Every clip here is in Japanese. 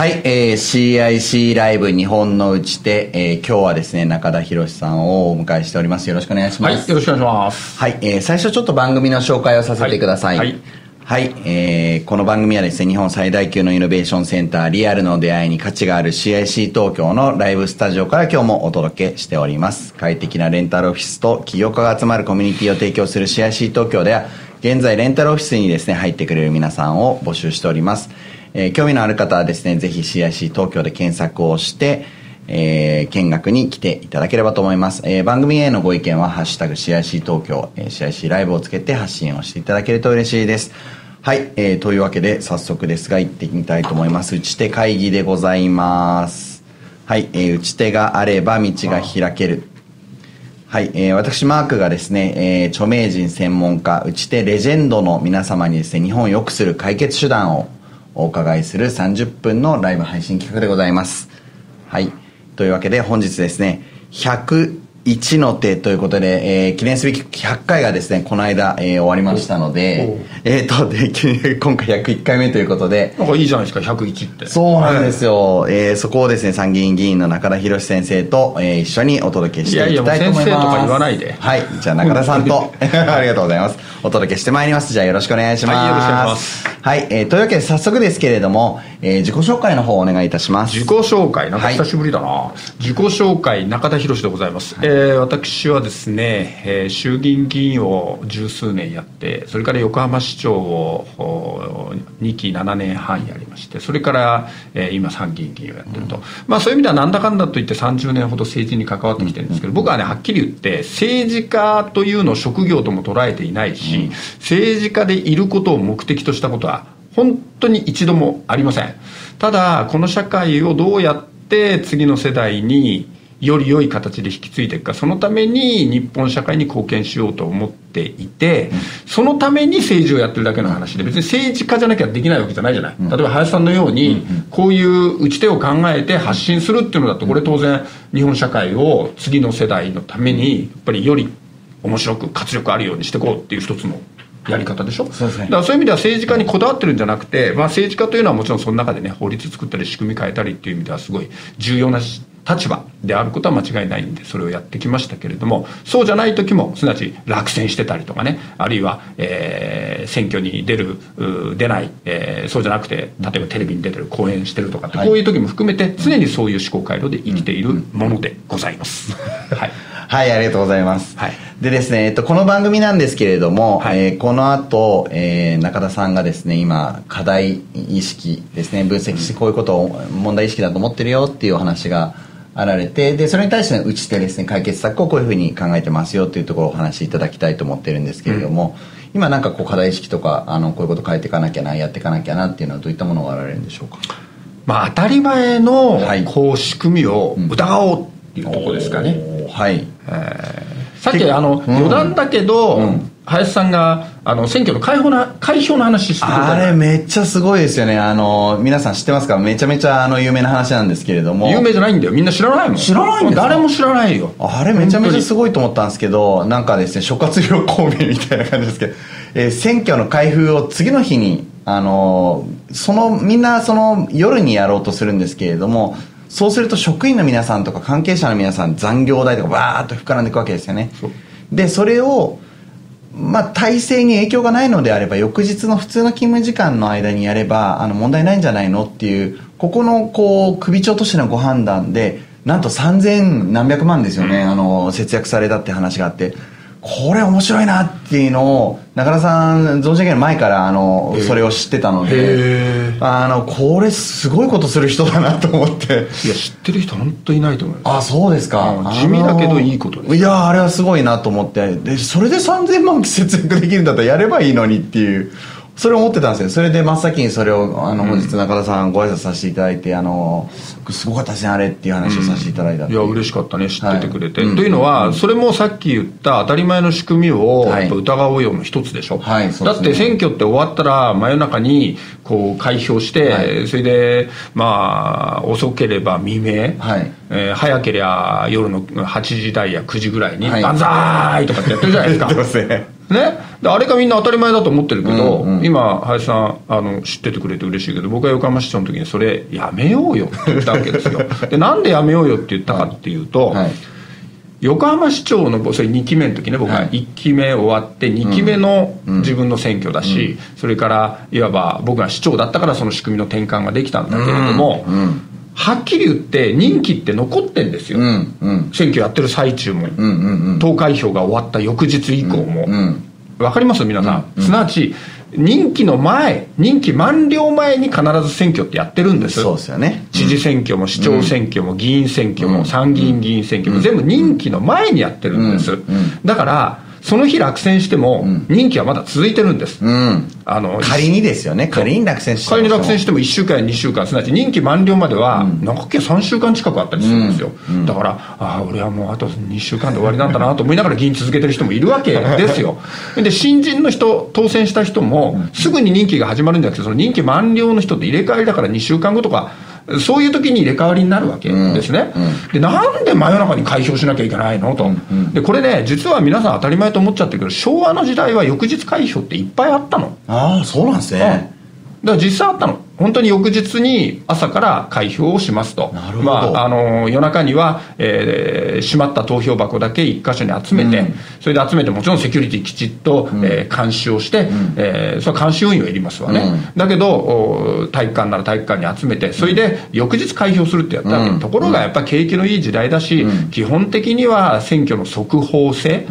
はい、えー、CIC ライブ日本のうちで、えー、今日はですね、中田博さんをお迎えしております。よろしくお願いします。はい、よろしくお願いします。はい、えー、最初ちょっと番組の紹介をさせてください。はい、はいはい、えー、この番組はですね、日本最大級のイノベーションセンター、リアルの出会いに価値がある CIC 東京のライブスタジオから今日もお届けしております。快適なレンタルオフィスと起業家が集まるコミュニティを提供する CIC 東京では、現在レンタルオフィスにですね、入ってくれる皆さんを募集しております。えー、興味のある方はですね、ぜひ CIC 東京で検索をして、えー、見学に来ていただければと思います。えー、番組へのご意見は、ハッシュタグ CIC 東京、えー、CIC ライブをつけて発信をしていただけると嬉しいです。はい、えー、というわけで早速ですが行ってみたいと思います打ち手会議でございますはい、えー、打ち手があれば道が開けるはい、えー、私マークがですね、えー、著名人専門家打ち手レジェンドの皆様にですね日本を良くする解決手段をお伺いする30分のライブ配信企画でございます。はい。というわけで本日ですね100 1の手ということで、えー、記念すべき100回がですねこの間、えー、終わりましたのでえっ、ー、とで 今回101回目ということでなんかいいじゃないですか101って。そうなんですよ、はい、えー、そこをですね参議院議員の中田博先生と、えー、一緒にお届けしていきたいと思います。いやいや先生とか言わないで。はい。じゃあ中田さんと ありがとうございます。お届けしてまいります。じゃあよろしくお願いします。はいよろしくお願いします。はい、えー、というわけで早速ですけれども、えー、自己紹介の方お願いいたします。自己紹介。なんか久しぶりだな、はい、自己紹介中田博でございます、はい、えー、私はですね、えー、衆議院議員を十数年やってそれから横浜市長を2期7年半やりましてそれから、えー、今参議院議員をやってると、うん、まあそういう意味ではなんだかんだといって30年ほど政治に関わってきてるんですけど、うん、僕はねはっきり言って政治家というのを職業とも捉えていないし、うん、政治家でいることを目的としたことは本当に一度もありません。ただこの社会をどうやって次の世代により良い形で引き継いでいくかそのために日本社会に貢献しようと思っていて、そのために政治をやってるだけの話で別に政治家じゃなきゃできないわけじゃない。じゃない、例えば林さんのようにこういう打ち手を考えて発信するっていうのだとこれ当然日本社会を次の世代のためにやっぱりより面白く活力あるようにしていこうっていう一つのやり方でしょ。そうね、だからそういう意味では政治家にこだわってるんじゃなくて、まあ、政治家というのはもちろんその中でね法律作ったり仕組み変えたりっていう意味ではすごい重要な立場であることは間違いないんでそれをやってきましたけれどもそうじゃない時もすなわち落選してたりとかねあるいは、えー、選挙に出る出ない、えー、そうじゃなくて例えばテレビに出てる講演してるとかって、こういう時も含めて常にそういう思考回路で生きているものでございます。はい。はい、ありがとうございます。はい、でですね、えっと、この番組なんですけれども、はい、えー、この後、えー、中田さんがですね、今、課題意識ですね、分析してこういうことを問題意識だと思ってるよっていうお話があられて、で、それに対しての打ち手ですね、解決策をこういうふうに考えてますよっていうところをお話しいただきたいと思ってるんですけれども、うん、今なんかこう課題意識とか、あの、こういうこと変えていかなきゃな、やっていかなきゃなっていうのはどういったものがあられるんでしょうか？まあ、当たり前の、こう、仕組みを疑おうっていうところですかね。はい。えーさっきあの、余談だけど、林さんがあの選挙の開放な開票の話してあれめっちゃすごいですよね。あの皆さん知ってますか？めちゃめちゃあの有名な話なんですけれども。有名じゃないんだよ。みんな知らないもん。知らないん誰も知らないよ。あれめちゃめちゃすごいと思ったんですけどなんかですね諸葛亮孔明みたいな感じですけど、えー、選挙の開封を次の日にあのそのみんなその夜にやろうとするんですけれどもそうすると職員の皆さんとか関係者の皆さん残業代とかバーッと膨らんでいくわけですよね。でそれをまあ、体制に影響がないのであれば翌日の普通の勤務時間の間にやればあの問題ないんじゃないのっていうここのこう首長としてのご判断でなんと3000何百万ですよね、あの節約されたって話があって。これ面白いなっていうのを中田さん存じ上げる前からあのそれを知ってたのであのこれすごいことする人だなと思って。いや知ってる人本当いないと思います。あそうですか。地味だけどいいことです。いやあれはすごいなと思って。でそれで3000万節約できるんだったらやればいいのにっていうそれを思ってたんですよ。それで真っ先にそれをあの本日中田さんご挨拶させていただいてあのすごかったですねあれっていう話をさせていただいた、う。ん、いや嬉しかったね知っててくれて、はい、というのは、それもさっき言った当たり前の仕組みを疑おうようの一つでしょ、はいね、だって選挙って終わったら真夜中にこう開票して、はい、それでまあ遅ければ未明、はい。えー、早ければ夜の8時台や9時ぐらいに「万歳!」とかってやってるじゃないですか。ね？であれがみんな当たり前だと思ってるけど、うんうん、今林さんあの知っててくれて嬉しいけど僕は横浜市長の時にそれやめようよって言ったわけですよ。でなんでやめようよって言ったかっていうと、はい。はい。横浜市長のそれ2期目の時ね僕は1期目終わって2期目の自分の選挙だし、それからいわば僕が市長だったからその仕組みの転換ができたんだけれども、はっきり言って任期って残ってんですよ、選挙やってる最中も、投開票が終わった翌日以降も、分かります？皆さん、すなわち任期の前任期満了前に必ず選挙ってやってるんです。そうですよね、知事選挙も市長選挙も議員選挙も参議院議員選挙も全部任期の前にやってるんです、だからその日落選しても、任期はまだ続いてるんです、うん、あの仮にですよね。仮に落選しても。仮に落選しても1週間や2週間すなわち任期満了までは、長け3週間近くあったりするんですよ、うん、だからああ俺はもうあと2週間で終わりなんだなと思いながら議員続けてる人もいるわけですよ。で新人の人当選した人もすぐに任期が始まるんじゃなくてその任期満了の人と入れ替えだから2週間後とかそういう時に入れ替わりになるわけですね、うんうん、でなんで真夜中に開票しなきゃいけないのと、うんうん、でこれね実は皆さん当たり前と思っちゃってるけど昭和の時代は翌日開票っていっぱいあったの。ああそうなんですね、だから実際あったの本当に翌日に朝から開票をしますと。まあ、あの夜中には、えー、閉まった投票箱だけ一箇所に集めて、うん、それで集めてもちろんセキュリティきちっと、うん、えー、監視をして、うん、えー、それは監視運用いりますわね、うん、だけど体育館なら体育館に集めてそれで翌日開票するってやったわけ、ところがやっぱり景気のいい時代だし、基本的には選挙の速報性、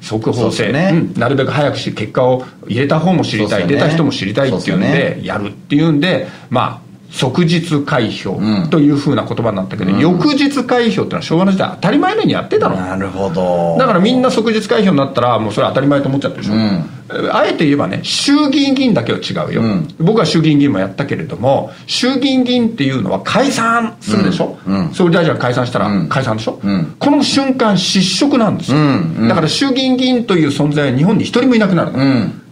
速報性、ね。うん、なるべく早くし結果を入れた方も知りたい、ね、出た人も知りたいっていうんでやるっていうんでまあ即日開票というふうな言葉になったけど、うん、翌日開票ってのは昭和の時代当たり前のようにやってたの。なるほど。だからみんな即日開票になったらもうそれ当たり前と思っちゃってるでしょ、うんあえて言えばね衆議院議員だけは違うよ、うん、僕は衆議院議員もやったけれども衆議院議員っていうのは解散するでしょ、うんうん、総理大臣が解散したら解散でしょ、この瞬間失職なんですよ、だから衆議院議員という存在は日本に一人もいなくなる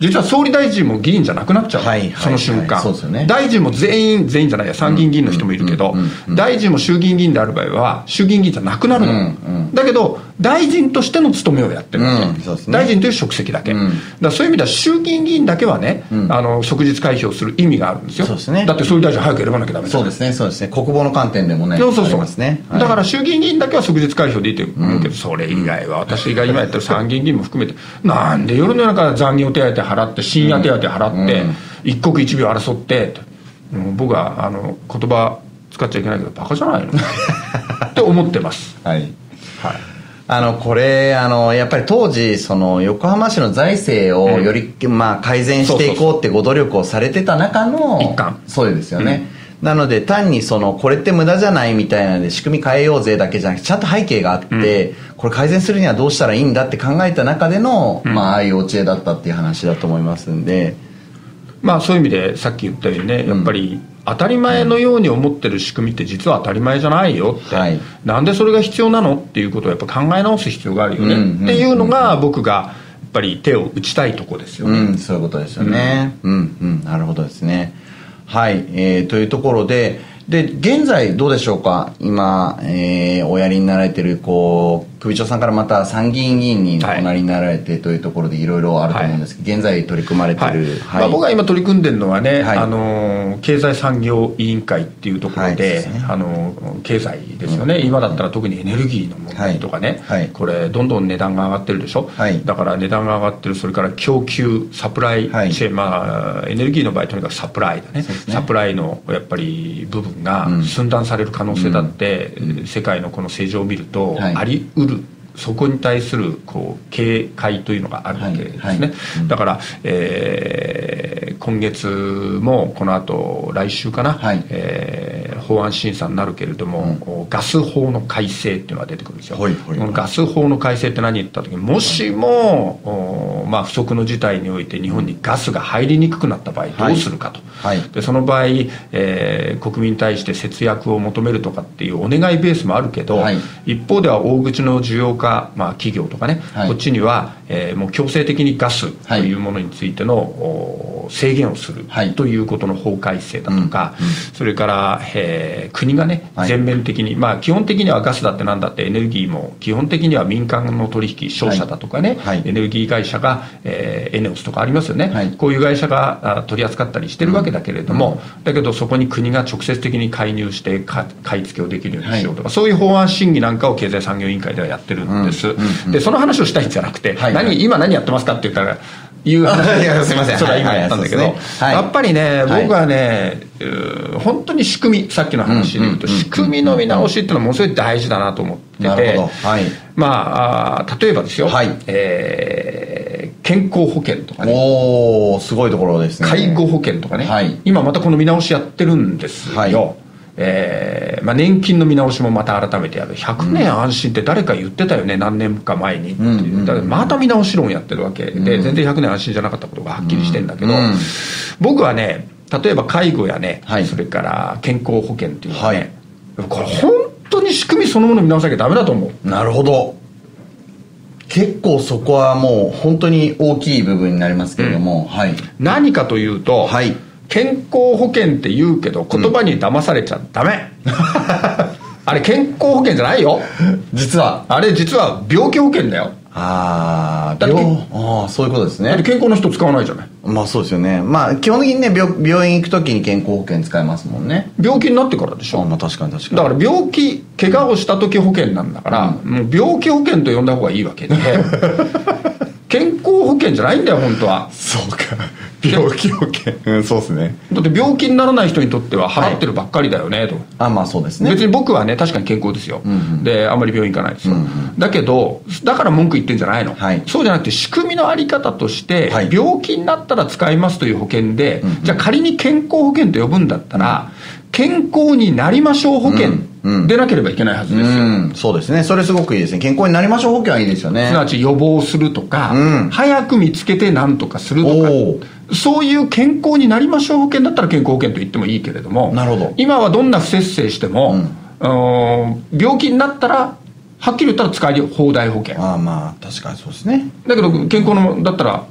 実は総理大臣も議員じゃなくなっちゃう、はい、その瞬間、はいね、大臣も全員全員じゃないや参議院議員の人もいるけど、大臣も衆議院議員である場合は衆議院議員じゃなくなるの、だけど大臣としての務めをやってるわけ、うんね、大臣という職責だけ、うん、だそういう意味では衆議院議員だけはね、うん、あの即日開票する意味があるんですよ。そうです、ね、だって総理大臣早く選ばなきゃダメそうですねそうですね。国防の観点でもねそうそうそう、ね。はい、だから衆議院議員だけは即日開票でいいと思うけど、それ以外は私が今やってる参議院議員も含めてなんで夜の夜中残業手当払って深夜手当払って、一刻一秒争って僕はあの言葉使っちゃいけないけどバカじゃないの？って思ってます。はい、はいあのこれあのやっぱり当時その横浜市の財政をより、うん、まあ、改善していこうってご努力をされてた中の一環そうですよね、うん、なので単にそのこれって無駄じゃないみたいなので仕組み変えようぜだけじゃなくてちゃんと背景があって、うん、これ改善するにはどうしたらいいんだって考えた中での、まあああいうお知恵だったっていう話だと思いますんで。まあそういう意味でさっき言ったようにねやっぱり、当たり前のように思ってる仕組みって実は当たり前じゃないよって、はい、なんでそれが必要なのっていうことをやっぱ考え直す必要があるよね、っていうのが僕がやっぱり手を打ちたいとこですよね、うん、そういうことですよね。うん、うん、なるほどですね。はい、えー、というところでで現在どうでしょうか？今、えー、おやりになられてるこう首長さんからまた参議院議員におなりになられてというところでいろいろあると思うんですけど、はい、現在取り組まれてる、はい。はい、まあ、僕が今取り組んでるのはね、あの経済産業委員会っていうところで,、ね、あの経済ですよね、うん、今だったら特にエネルギーの問題とかね、これどんどん値段が上がってるでしょ、だから値段が上がってるそれから供給サプライチェーン、まあ、エネルギーの場合とにかくサプライだね、ね、サプライのやっぱり部分が寸断される可能性だって、うん、世界のこの政情を見るとありうるそこに対するこう警戒というのがあるわけですね、はいはい。だから、えー、今月もこの後来週かな、はい、えー、法案審査になるけれども、うん、ガス法の改正っていうのが出てくるんですよ、はいはいはい、このガス法の改正って何言った時にもしも、まあ、不測の事態において日本にガスが入りにくくなった場合どうするかと、はい、でその場合、えー、国民に対して節約を求めるとかっていうお願いベースもあるけど、一方では大口の需要家家、まあ、企業とかね、はい、こっちには、えー、もう強制的にガスというものについての、はい、制限をするということの法改正だとか、うん、それから、えー、国がね全面的に、まあ、基本的にはガスだってなんだってエネルギーも基本的には民間の取引商社だとかね、はい。はい、エネルギー会社が、えー、エネオスとかありますよね、はい、こういう会社が取り扱ったりしてるわけだけれども、うん、だけどそこに国が直接的に介入して買い付けをできるようにしようとか、そういう法案審議なんかを経済産業委員会ではやってるんです、でその話をしたいんじゃなくて、何今何やってますかって言ったらいう話。すみません。それは今やったんだけど、はいはい。やっぱりね、僕はね、本当に仕組みさっきの話で言うと、仕組みの見直しっていうのはものすごい大事だなと思ってて、はい、まあ例えばですよ、はい。えー、健康保険とかね。おおすごいところですね。介護保険とかね、はい、今またこの見直しやってるんですよ、はいえーまあ、年金の見直しもまた改めてやる。100年安心って誰か言ってたよね、うん、何年か前にっていう、だからまた見直し論やってるわけで、うん、全然100年安心じゃなかったことがはっきりしてんだけど、うん、僕はね例えば介護やね、はい、それから健康保険っていうのはね、はい、これ本当に仕組みそのもの見直さなきゃダメだと思う。なるほど。結構そこはもう本当に大きい部分になりますけれども、はい、何かというと、はい、健康保険って言うけど言葉に騙されちゃダメ、うん、あれ健康保険じゃないよ。実は。あれ実は病気保険だよ。あああそういうことですね。健康の人使わないじゃない。まあそうですよね。まあ基本的にね病病院行く時に健康保険使えますもんね。病気になってからでしょ。まあ確かに確かに。だから病気怪我をした時保険なんだから、うん、もう病気保険と呼んだ方がいいわけで。健康保険じゃないんだよ本当は。そうか病気保険うんそうですね。だって病気にならない人にとっては払ってるばっかりだよね、はい、と。あまあそうですね。別に僕はね確かに健康ですよ、うんうん、であんまり病院行かないですよ、うんうん、だけどだから文句言ってんじゃないの、はい、そうじゃなくて仕組みの在り方として、はい、病気になったら使いますという保険で、うんうん、じゃあ仮に健康保険と呼ぶんだったら、健康になりましょう保険、でなければいけないはずですよ、うん、そうですね。それすごくいいですね。健康になりましょう保険はいいですよね。すなわち予防するとか、うん、早く見つけて何とかするとかそういう健康になりましょう保険だったら健康保険と言ってもいいけれどもなるほど。今はどんな不節制しても、うん、病気になったらはっきり言ったら使い放題保険。ああまあ確かにそうですね。だけど健康のだったら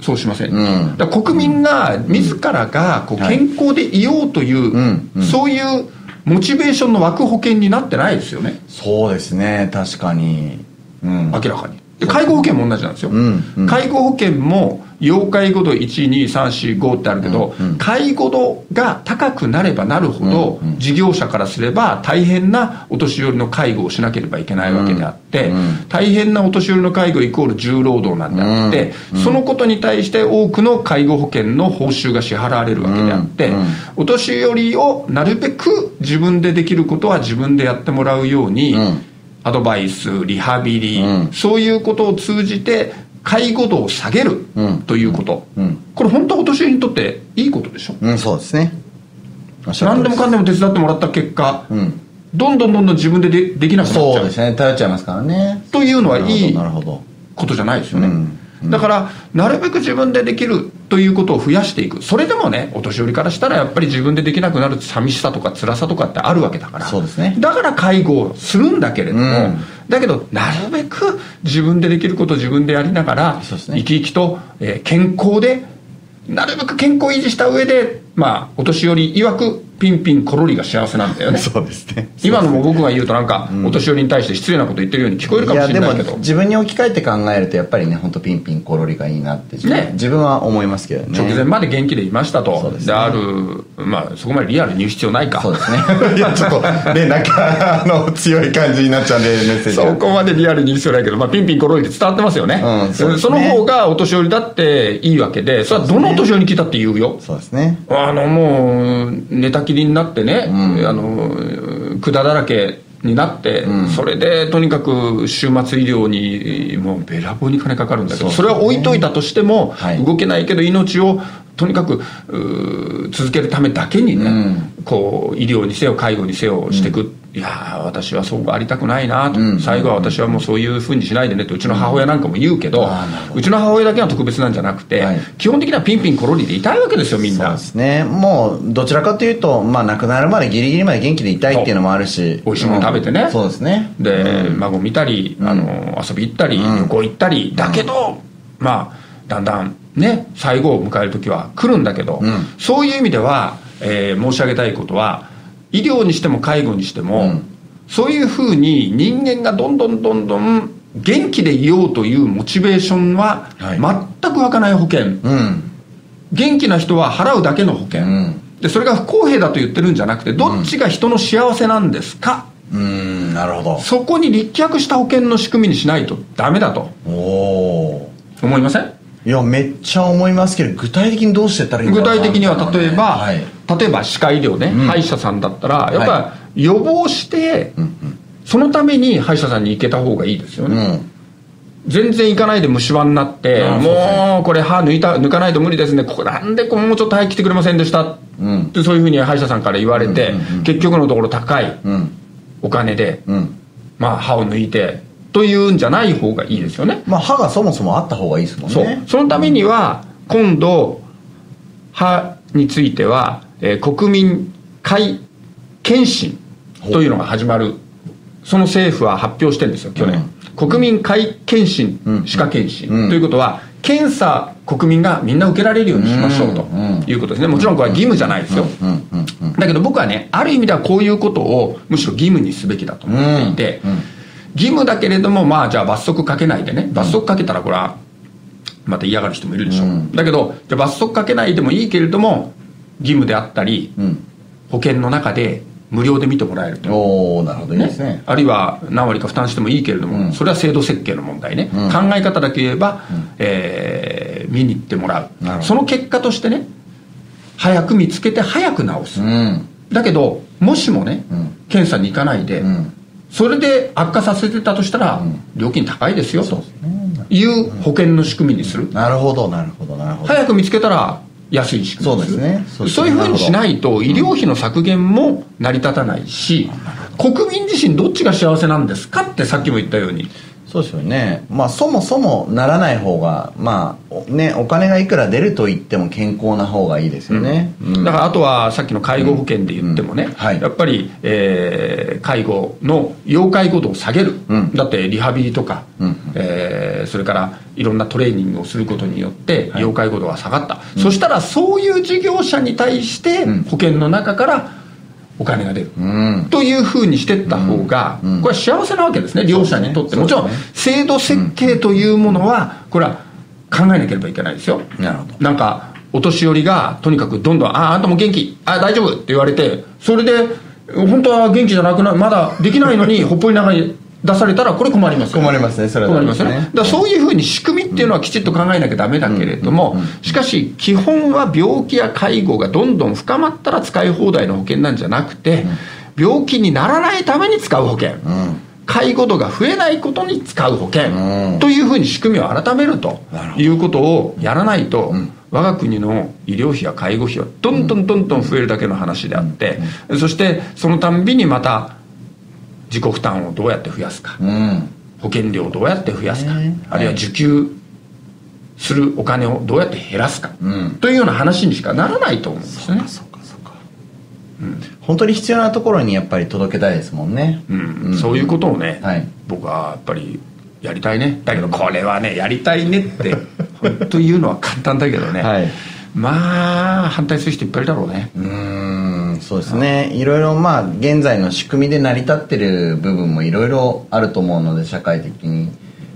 そうしません、うん、だ国民が自らがこう健康でいようという、そういうモチベーションの枠保険になってないですよね。そうですね。確かに、うん、明らかに。介護保険も同じなんですよ、うんうん、介護保険も要介護度12345ってあるけど、うんうん、介護度が高くなればなるほど、うんうん、事業者からすれば大変なお年寄りの介護をしなければいけないわけであって、うんうん、大変なお年寄りの介護イコール重労働なんであって、うんうん、そのことに対して多くの介護保険の報酬が支払われるわけであって、うんうん、お年寄りをなるべく自分でできることは自分でやってもらうように、アドバイスリハビリ、そういうことを通じて介護度を下げるということ、うん。うん、これ本当はお年寄りにとっていいことでしょ、うん、そうですね。何でもかんでも手伝ってもらった結果、どんどんどんどん自分ででできなくなっちゃう。そうですね。頼っちゃいますからね。というのはいいことじゃないですよね、だからなるべく自分でできるということを増やしていく。それでもねお年寄りからしたらやっぱり自分でできなくなる寂しさとか辛さとかってあるわけだから。そうです、ね、だから介護をするんだけれども、うん、だけどなるべく自分でできることを自分でやりながら、ね、生き生きと、えー、健康でなるべく健康維持した上でまあお年寄り曰くピンピンコロリが幸せなんだよね。そうですね。今のも僕が言うとなんか、お年寄りに対して失礼なこと言ってるように聞こえるかもしれないけど。自分に置き換えて考えるとやっぱりね本当ピンピンコロリがいいなって自分,、ね、自分は思いますけどね。直前まで元気でいましたと。で、ね、あるまあそこまでリアルに言う必要ないか。そうですね。いやちょっとねなんかあの強い感じになっちゃうんでメッセージそこまでリアルに言う必要ないけど、まあ、ピンピンコロリって伝わってますよね,、うん、そね。その方がお年寄りだっていいわけでそれはどのお年寄りに聞いたって言うよ。そうですね。あのもう寝たきりになってね、うん、あの管だらけになって、うん、それでとにかく終末医療にもうべらぼうに金かかるんだけどそ,、れは置いといたとしても、動けないけど命をとにかく続けるためだけにね、うん、こう医療にせよ介護にせよしていく、いや私はそうありたくないなと、うん、最後は私はもうそういうふうにしないでねとうちの母親なんかも言うけど、うん、うちの母親だけは特別なんじゃなくて、はい、基本的にはピンピンコロリでいたいわけですよみんな。そうですね。もうどちらかというと、まあ、亡くなるまでギリギリまで元気でいたいっていうのもあるし。美味しいもの食べてね、そうですね。で、孫見たりあの遊び行ったり、旅行行ったりだけど、まあだんだんね最後を迎える時は来るんだけど、そういう意味では、えー、申し上げたいことは医療にしても介護にしても、うん、そういうふうに人間がどんどんどんどん元気でいようというモチベーションは全く湧かない保険、うん。元気な人は払うだけの保険、うん、でそれが不公平だと言ってるんじゃなくてどっちが人の幸せなんですか、うん、なるほど。そこに立脚した保険の仕組みにしないとダメだと。お思いません？いやめっちゃ思いますけど具体的にどうしてったらいい具体的には例えば、はい、例えば歯科医療ね、うん、歯医者さんだったらやっぱ予防して、はい、そのために歯医者さんに行けた方がいいですよね、うん。全然行かないで虫歯になって、もうこれ歯抜いた抜かないと無理ですね。ここなんでこうもうちょっと早く来てくれませんでした、うん、ってそういうふうに歯医者さんから言われて、うんうんうん、結局のところ高いお金で、うん、まあ歯を抜いてというんじゃない方がいいですよね。まあ歯がそもそもあった方がいいですもんね。そう。そのためには今度歯については、えー、国民皆検診というのが始まる。その政府は発表してるんですよ去年、うん。国民皆検診、歯科検診、ということは検査国民がみんな受けられるようにしましょうということですね。もちろんこれは義務じゃないですよ。だけど僕はねある意味ではこういうことをむしろ義務にすべきだと思っていて義務だけれどもまあじゃあ罰則かけないでね。罰則かけたらこれはまた嫌がる人もいるでしょ。うだけどじゃ罰則かけないでもいいけれども義務であったり保険の中で無料で見てもらえると。おなるほど。いいですね、あるいは何割か負担してもいいけれども、うん、それは制度設計の問題ね、うん、考え方だけ言えば、うん、えー、見に行ってもらう。その結果としてね早く見つけて早く治す、だけどもしもね、検査に行かないで、それで悪化させてたとしたら、料金高いですよと。いう保険の仕組みにする、なるほどなるほどなるほど。早く見つけたら安い仕組みですそうですね。そういうふうにしないと医療費の削減も成り立たないし、国民自身どっちが幸せなんですかってさっきも言ったようにそうですよね。まあそもそもならない方がまあねお金がいくら出ると言っても健康な方がいいですよね、うん、だからあとはさっきの介護保険で言ってもね、うん。うんはい、やっぱり、えー、介護の要介護度を下げる、だってリハビリとか、うん、えー、それからいろんなトレーニングをすることによって要介護度が下がった、はい、そしたらそういう事業者に対して保険の中からお金が出る、うん、というふうにしていった方が、うん、これは幸せなわけですね。両者にとって、ね、もちろん制度設計というものはこれは考えなければいけないですよ。なるほど。なんかお年寄りがとにかくどんどん「あああんたも元気。あ大丈夫」って言われてそれで本当は元気じゃなくなまだできないのに ほっぽり長い出されたらこれ困ります困りますねそれは、ね、困りますね。だそういうふうに仕組みっていうのはきちっと考えなきゃダメだけれどもしかし基本は病気や介護がどんどん深まったら使い放題の保険なんじゃなくて病気にならないために使う保険、介護度が増えないことに使う保険、というふうに仕組みを改めるということをやらないと、我が国の医療費や介護費はどんどんどんどん増えるだけの話であって、そしてそのたんびにまた自己負担をどうやって増やすか、うん、保険料をどうやって増やすか、あるいは受給するお金をどうやって減らすか、うん、というような話にしかならないと思うんですよね。そうかそうかうん、本当に必要なところにやっぱり届けたいですもんね、うん。そういうことをね、はい、僕はやっぱりやりたいね。だけどこれはねやりたいねって本当言うのは簡単だけどね、はい、まあ反対する人いっぱいいるだろうね。うんそうですね。いろいろまあ現在の仕組みで成り立ってる部分もいろいろあると思うので社会的に。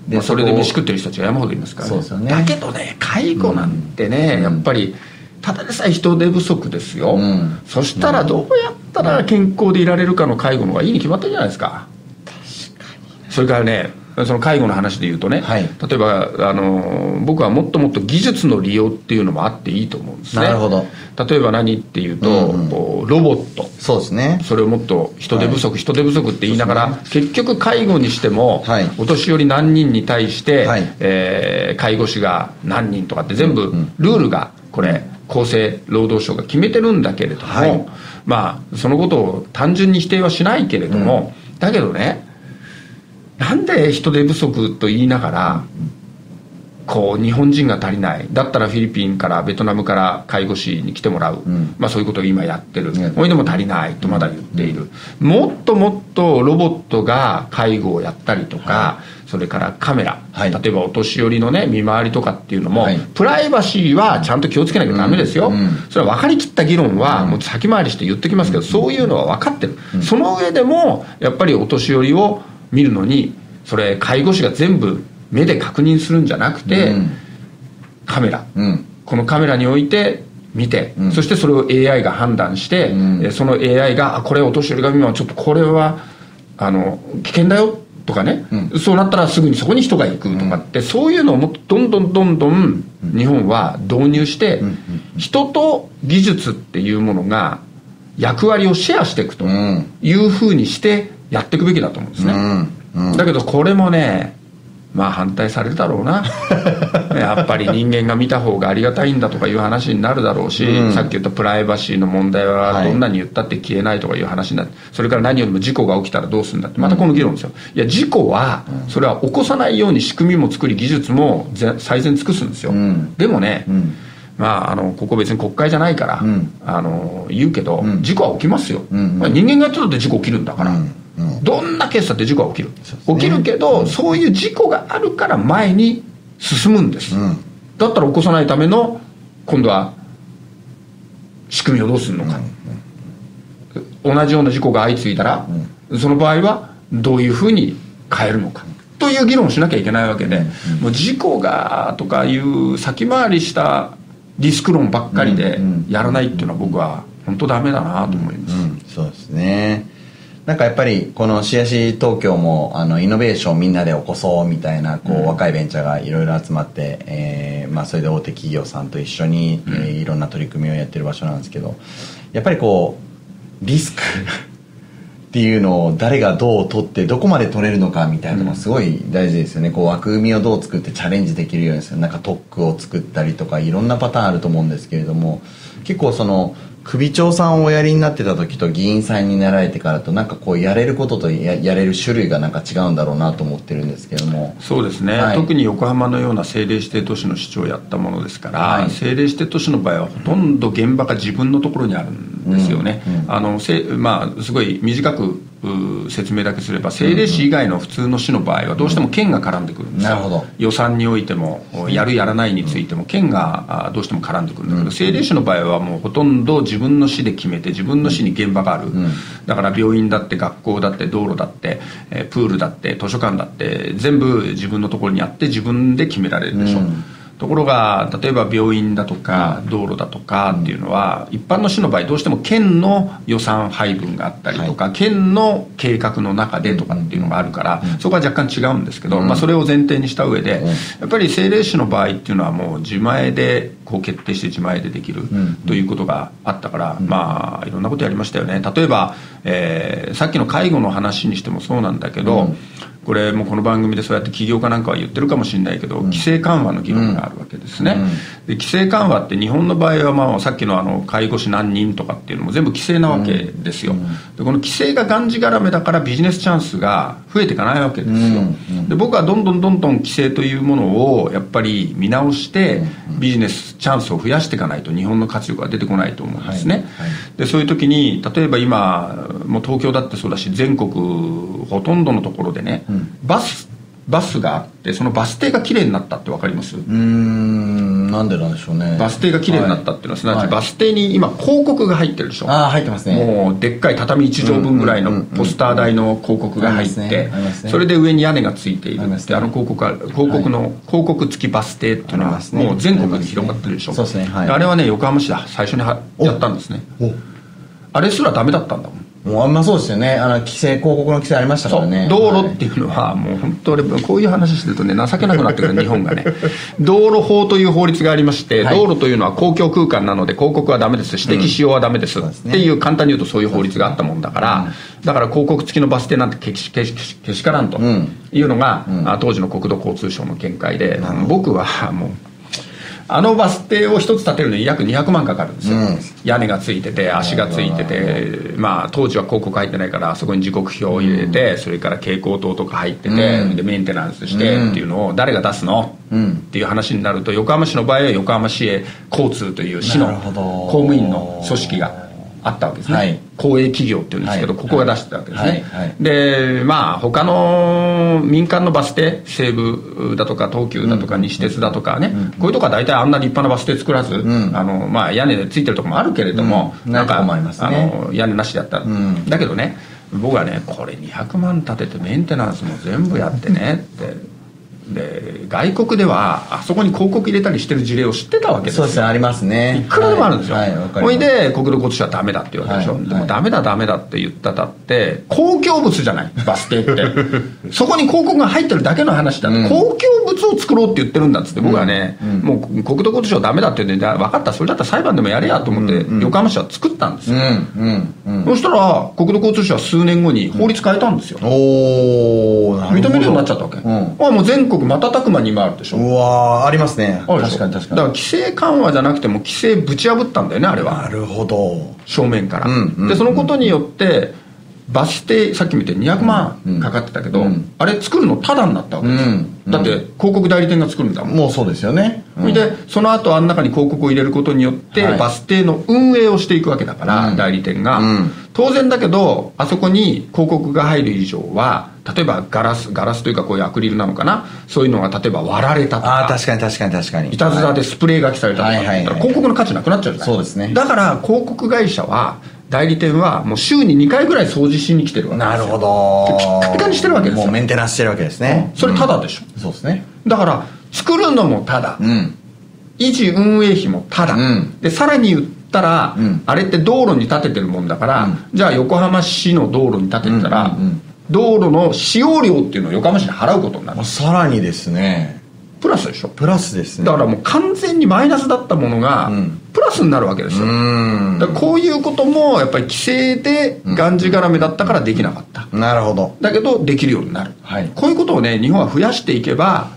で、まあ、それで飯食ってる人たちが山ほどいますから、ね、そうですよね。だけどね介護なんてね、うん、やっぱりただでさえ人手不足ですよ、うん、そしたらどうやったら健康でいられるかの介護の方がいいに決まってるじゃないですか。確かにそれからねその介護の話で言うとね、はい、例えばあの僕はもっともっと技術の利用っていうのもあっていいと思うんですね。なるほど。例えば何っていうと、うんうん、ロボット。そうですね。それをもっと人手不足、はい、人手不足って言いながら、ね、結局介護にしても、はい、お年寄り何人に対して、はい、えー、介護士が何人とかって全部ルールがこれ厚生労働省が決めてるんだけれども、はい、まあそのことを単純に否定はしないけれども、うん、だけどねなんで人手不足と言いながらこう日本人が足りない。だったらフィリピンからベトナムから介護士に来てもらう、うん、まあ、そういうことを今やってる、ほいでも足りないとまだ言っている、もっともっとロボットが介護をやったりとか、はい、それからカメラ、はい、例えばお年寄りのね見回りとかっていうのも、はい、プライバシーはちゃんと気をつけなきゃダメですよ、うん。うん、それは分かりきった議論はもう先回りして言ってきますけど、そういうのは分かってる、その上でもやっぱりお年寄りを見るのにそれ介護士が全部目で確認するんじゃなくて、カメラ、このカメラにおいて見て、うん、そしてそれを AI が判断して、うん、その AI があこれお年寄りが見はちょっとこれはあの危険だよとかね、うん、そうなったらすぐにそこに人が行くとかって、そういうのをもっとどんどんどんどん。日本は導入して、人と技術っていうものが役割をシェアしていくというふうにしてやっていくべきだと思うんですね、だけどこれもねまあ反対されるだろうな。やっぱり人間が見た方がありがたいんだとかいう話になるだろうし、うん、さっき言ったプライバシーの問題はどんなに言ったって消えないとかいう話になって、それから何よりも事故が起きたらどうするんだってまたこの議論ですよ。いや事故はそれは起こさないように仕組みも作り技術も最善尽くすんですよ、うん、でもね、うん。まあ、あのここ別に国会じゃないから、うん、あの言うけど、うん、事故は起きますよ、うん。うん、まあ、人間がやってたって事故起きるんだから、うんどんなケースだって事故は起きる、ね、起きるけど、そういう事故があるから前に進むんです、うん、だったら起こさないための今度は仕組みをどうするのか、うん、同じような事故が相次いだら、その場合はどういうふうに変えるのか、という議論をしなきゃいけないわけで、もう事故がとかいう先回りしたリスク論ばっかりでやらないっていうのは僕は本当ダメだなと思います、そうですねなんかやっぱりこの CIC 東京もあのイノベーションみんなで起こそうみたいなこう、若いベンチャーがいろいろ集まって、えーまあ、それで大手企業さんと一緒に、えー、いろんな取り組みをやってる場所なんですけどやっぱりこうリスク っていうのを誰がどう取ってどこまで取れるのかみたいなのもすごい大事ですよね、こう枠組みをどう作ってチャレンジできるようにする。なんか特区を作ったりとかいろんなパターンあると思うんですけれども結構その首長さんをおやりになってた時と議員さんになられてからとなんかこうやれることとややれる種類がなんか違うんだろうなと思ってるんですけども。そうですね、はい、特に横浜のような政令指定都市の市長をやったものですから、はい、政令指定都市の場合はほとんど現場が自分のところにあるんですよね、うんうん、あのせまあ、すごい短く説明だけすれば政令市以外の普通の市の場合はどうしても県が絡んでくるんですよ、予算においてもやるやらないについても県がどうしても絡んでくるんだけど、政令市の場合はもうほとんど自分の市で決めて自分の市に現場がある、だから病院だって学校だって道路だって、えプールだって図書館だって全部自分のところにあって自分で決められるでしょ、うんところが例えば病院だとか道路だとかっていうのは一般の市の場合どうしても県の予算配分があったりとか、県の計画の中でとかっていうのがあるから、そこは若干違うんですけど、まあ、それを前提にした上で、やっぱり政令市の場合っていうのはもう自前でこう決定して自前でできるということがあったから、まあいろんなことやりましたよね。例えば、えー、さっきの介護の話にしてもそうなんだけど、これもこの番組でそうやって起業家なんかは言ってるかもしれないけど、規制緩和の議論があるわけですね、で規制緩和って日本の場合はまあさっきのあの介護士何人とかっていうのも全部規制なわけですよ、でこの規制ががんじがらめだからビジネスチャンスが増えていかないわけですよ、で僕はどんどんどんどん規制というものをやっぱり見直してビジネスチャンスを増やしていかないと日本の活力が出てこないと思うんですね、はい。はい、でそういう時に例えば今もう東京だってそうだし全国ほとんどのところでね、うん。バスバスがあってそのバス停が綺麗になったって分かります？うんなんでなんでしょうね。バス停が綺麗になったっていうのは、すなわちバス停に今広告が入ってるでしょ。ああ入ってますね。もうでっかい畳1畳分ぐらいのポスター台の広告が入ってそれで上に屋根がついているってあの広告は広告の、広告付きバス停っていうのはもう全国に広がってるでしょ。そうですね、あれはね横浜市だ。最初にやったんですね。あれすらダメだったんだもんもうあんまそうですよね。あの規制広告の規制ありましたからね。道路っていうのは、もう本当俺こういう話してるとね情けなくなってくる 日本がね。道路法という法律がありまして、はい、道路というのは公共空間なので広告はダメです。指摘しようはダメです、うん、っていう簡単に言うとそういう法律があったもんだから、うん、だから広告付きのバス停なんてけしけしけしからんというのが、うん、当時の国土交通省の見解で、僕はもうあのバス停を一つ建てるのに約200万かかるんですよ、うん、屋根がついてて足がついててまあ当時は広告入ってないからあそこに時刻表を入れて、うん、それから蛍光灯とか入ってて、うん、でメンテナンスしてっていうのを誰が出すの、っていう話になると横浜市の場合は横浜市営交通という市の公務員の組織があったわけですね、はい、公営企業っていうんですけど、はい、ここが出してたわけですね、はい、でまあ他の民間のバス停西武だとか東急だとか西鉄だとかね、うん、こういうとこは大体あんな立派なバス停作らず、うん、あのまあ、屋根でついてるとこもあるけれども、うん、なんか、ね、あの屋根なしだったら、だけどね僕はねこれ200万立ててメンテナンスも全部やってねってで外国ではあそこに広告入れたりしてる事例を知ってたわけですそうですねありますね。いくらでもあるんですよ、はいはい、ほいで国土交通省はダメだって言うわけでしょ、はい、でもダメだダメだって言ったたって公共物じゃない。バス停って。そこに広告が入ってるだけの話だ、うん、公共物を作ろうって言ってるんだっつって僕はね、うん。もう国土交通省ダメだって言うんで分かった。それだったら裁判でもやれやと思って、横浜市は作ったんですよ、そしたら国土交通省は数年後に法律変えたんですよ、おお認めるようになっちゃったわけ、うん、あもう全国瞬く間に今あるでしょ。うわありますね。確かに確かに。だから規制緩和じゃなくても規制ぶち破ったんだよねあれは。なるほど。正面から、うんうん、でそのことによってバス停さっき見て200万かかってたけど、うん、あれ作るのタダになったわけです、うん、だって広告代理店が作るんだもん。もうそうですよね、うん、でその後あん中に広告を入れることによって、はい、バス停の運営をしていくわけだから、代理店が、当然だけどあそこに広告が入る以上は例えばガラスガラスというかこういうアクリルなのかな？そういうのが例えば割られたとか。あ確かに確かに確かに。いたずらでスプレー書きされたとか、はいはいはい、広告の価値なくなっちゃうじゃない？そうですね。だから広告会社は代理店はもう週に2回ぐらい掃除しに来てるわけですよ。なるほど。ピッカピカにしてるわけですよ。もうメンテナンスしてるわけですね、うん、それただでしょ、うん、そうですね。だから作るのもただ、うん、維持運営費もただ、でさらに言ったら、あれって道路に建ててるもんだから、じゃあ横浜市の道路に建てたら、道路の使用料っていうのを横浜市に払うことになる。さらにですね。プラスでしょ？プラスですね。だからもう完全にマイナスだったものが、プラスになるわけですよ。だからこういうこともやっぱり規制でがんじがらめだったからできなかった、なるほど。だけどできるようになる、はい、こういうことをね日本は増やしていけば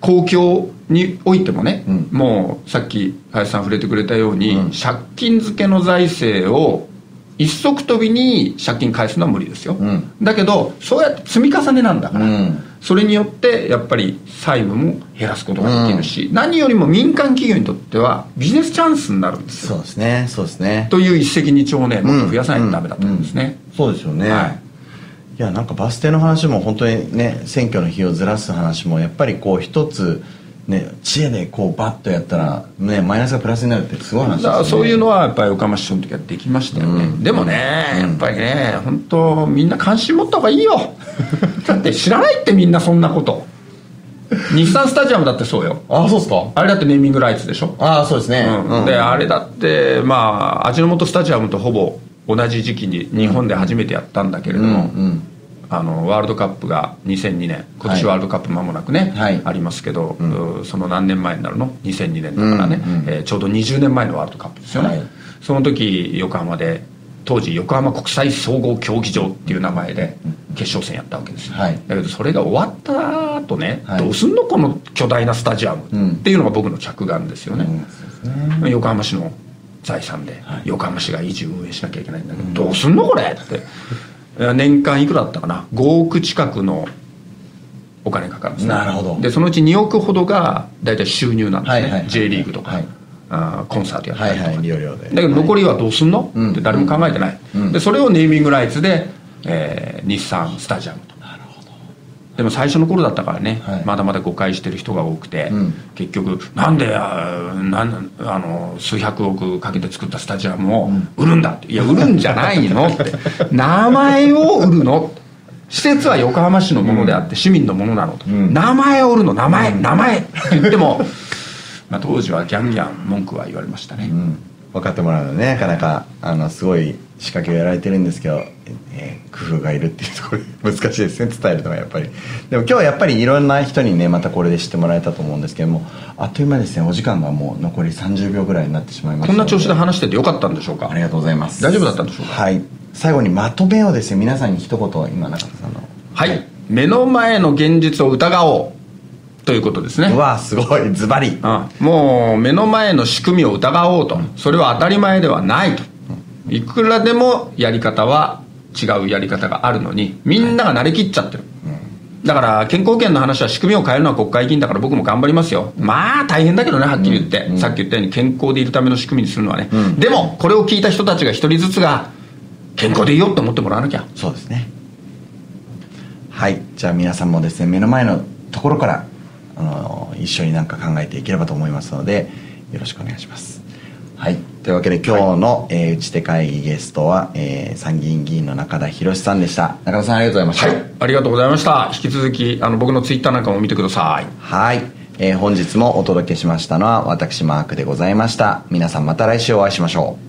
公共においてもね、うん、もうさっき林さん触れてくれたように、うん、借金付けの財政を一足飛びに借金返すのは無理ですよ、うん、だけどそうやって積み重ねなんだから、うん、それによってやっぱり債務も減らすことができるし、うん、何よりも民間企業にとってはビジネスチャンスになるんですよ。そうですね。そうですね。という一石二鳥をねもっと増やさないとダメだと思うんですね、そうですよね、はい、いやなんかバス停の話も本当にね選挙の日をずらす話もやっぱりこう一つね、知恵でこうバッとやったら、ね、マイナスがプラスになるってすごい話です、ね、そういうのはやっぱり岡山市長の時はできましたよね、うん、でもね、うん、やっぱりね本当みんな関心持った方がいいよ。だって知らないってみんなそんなこと。日産スタジアムだってそうよ。あそうっすか？あれだってネーミングライツでしょ。ああそうですね、うん、であれだってまあ味の素スタジアムとほぼ同じ時期に日本で初めてやったんだけれども、うんうんあのワールドカップが2002年今年ワールドカップ間もなくね、はい、ありますけど、うん、その何年前になるの？2002年だからね、うんうん、えー、ちょうど20年前のワールドカップですよね、はい、その時横浜で当時横浜国際総合競技場っていう名前で決勝戦やったわけですよ、はい、だけどそれが終わった後ね、はい、どうすんのこの巨大なスタジアム？っていうのが僕の着眼ですよね、うん、横浜市の財産で、横浜市が維持運営しなきゃいけないんだけど、どうすんのこれ？って年間いくらだったかな？5億近くのお金かかるんですね。なるほど。でそのうち2億ほどが大体収入なんですね、はいはい、J リーグとか、はい、あコンサートやったりとか、はいはい、だけど残りはどうすんの、はい、って誰も考えてない、うん、でそれをネーミングライツで、えー、日産スタジアムとでも最初の頃だったからね、はい、まだまだ誤解してる人が多くて、うん、結局なんであなんあの数百億かけて作ったスタジアムを売るんだって、いや売るんじゃないのって。名前を売るの。施設は横浜市のものであって市民のものなのと、うん、名前を売るの。名前、名前って言っても まあ当時はギャンギャン文句は言われましたね、分かってもらうのねなかなかあのすごい仕掛けをやられてるんですけど、えー、工夫がいるっていうところ難しいですね。伝えるのがやっぱり。でも今日はやっぱりいろんな人にねまたこれで知ってもらえたと思うんですけどもあっという間ですね。お時間がもう残り30秒ぐらいになってしまいましたこんな調子で話しててよかったんでしょうか？ありがとうございます。大丈夫だったんでしょうか？はい。最後にまとめをですね皆さんに一言今中田さんの。はい、はい、目の前の現実を疑おう。ということですね。うわすごい。ズバリ。もう目の前の仕組みを疑おうと。それは当たり前ではないと。いくらでもやり方は違うやり方があるのにみんなが慣れきっちゃってる、だから健康保険の話は仕組みを変えるのは国会議員だから僕も頑張りますよ。まあ大変だけどねはっきり言って、うん、さっき言ったように健康でいるための仕組みにするのはね、うん、でもこれを聞いた人たちが一人ずつが健康でいいよって思ってもらわなきゃ。そうですね。はい。じゃあ皆さんもですね目の前のところからあの一緒になんか考えていければと思いますのでよろしくお願いしますはい。というわけで今日の、はい、えー、打ち手会議ゲストは、えー、参議院議員の中田博さんでした。中田さんありがとうございました。はい。ありがとうございました。引き続きあの僕のツイッターなんかも見てください。はい、えー、本日もお届けしましたのは私マークでございました。皆さんまた来週お会いしましょう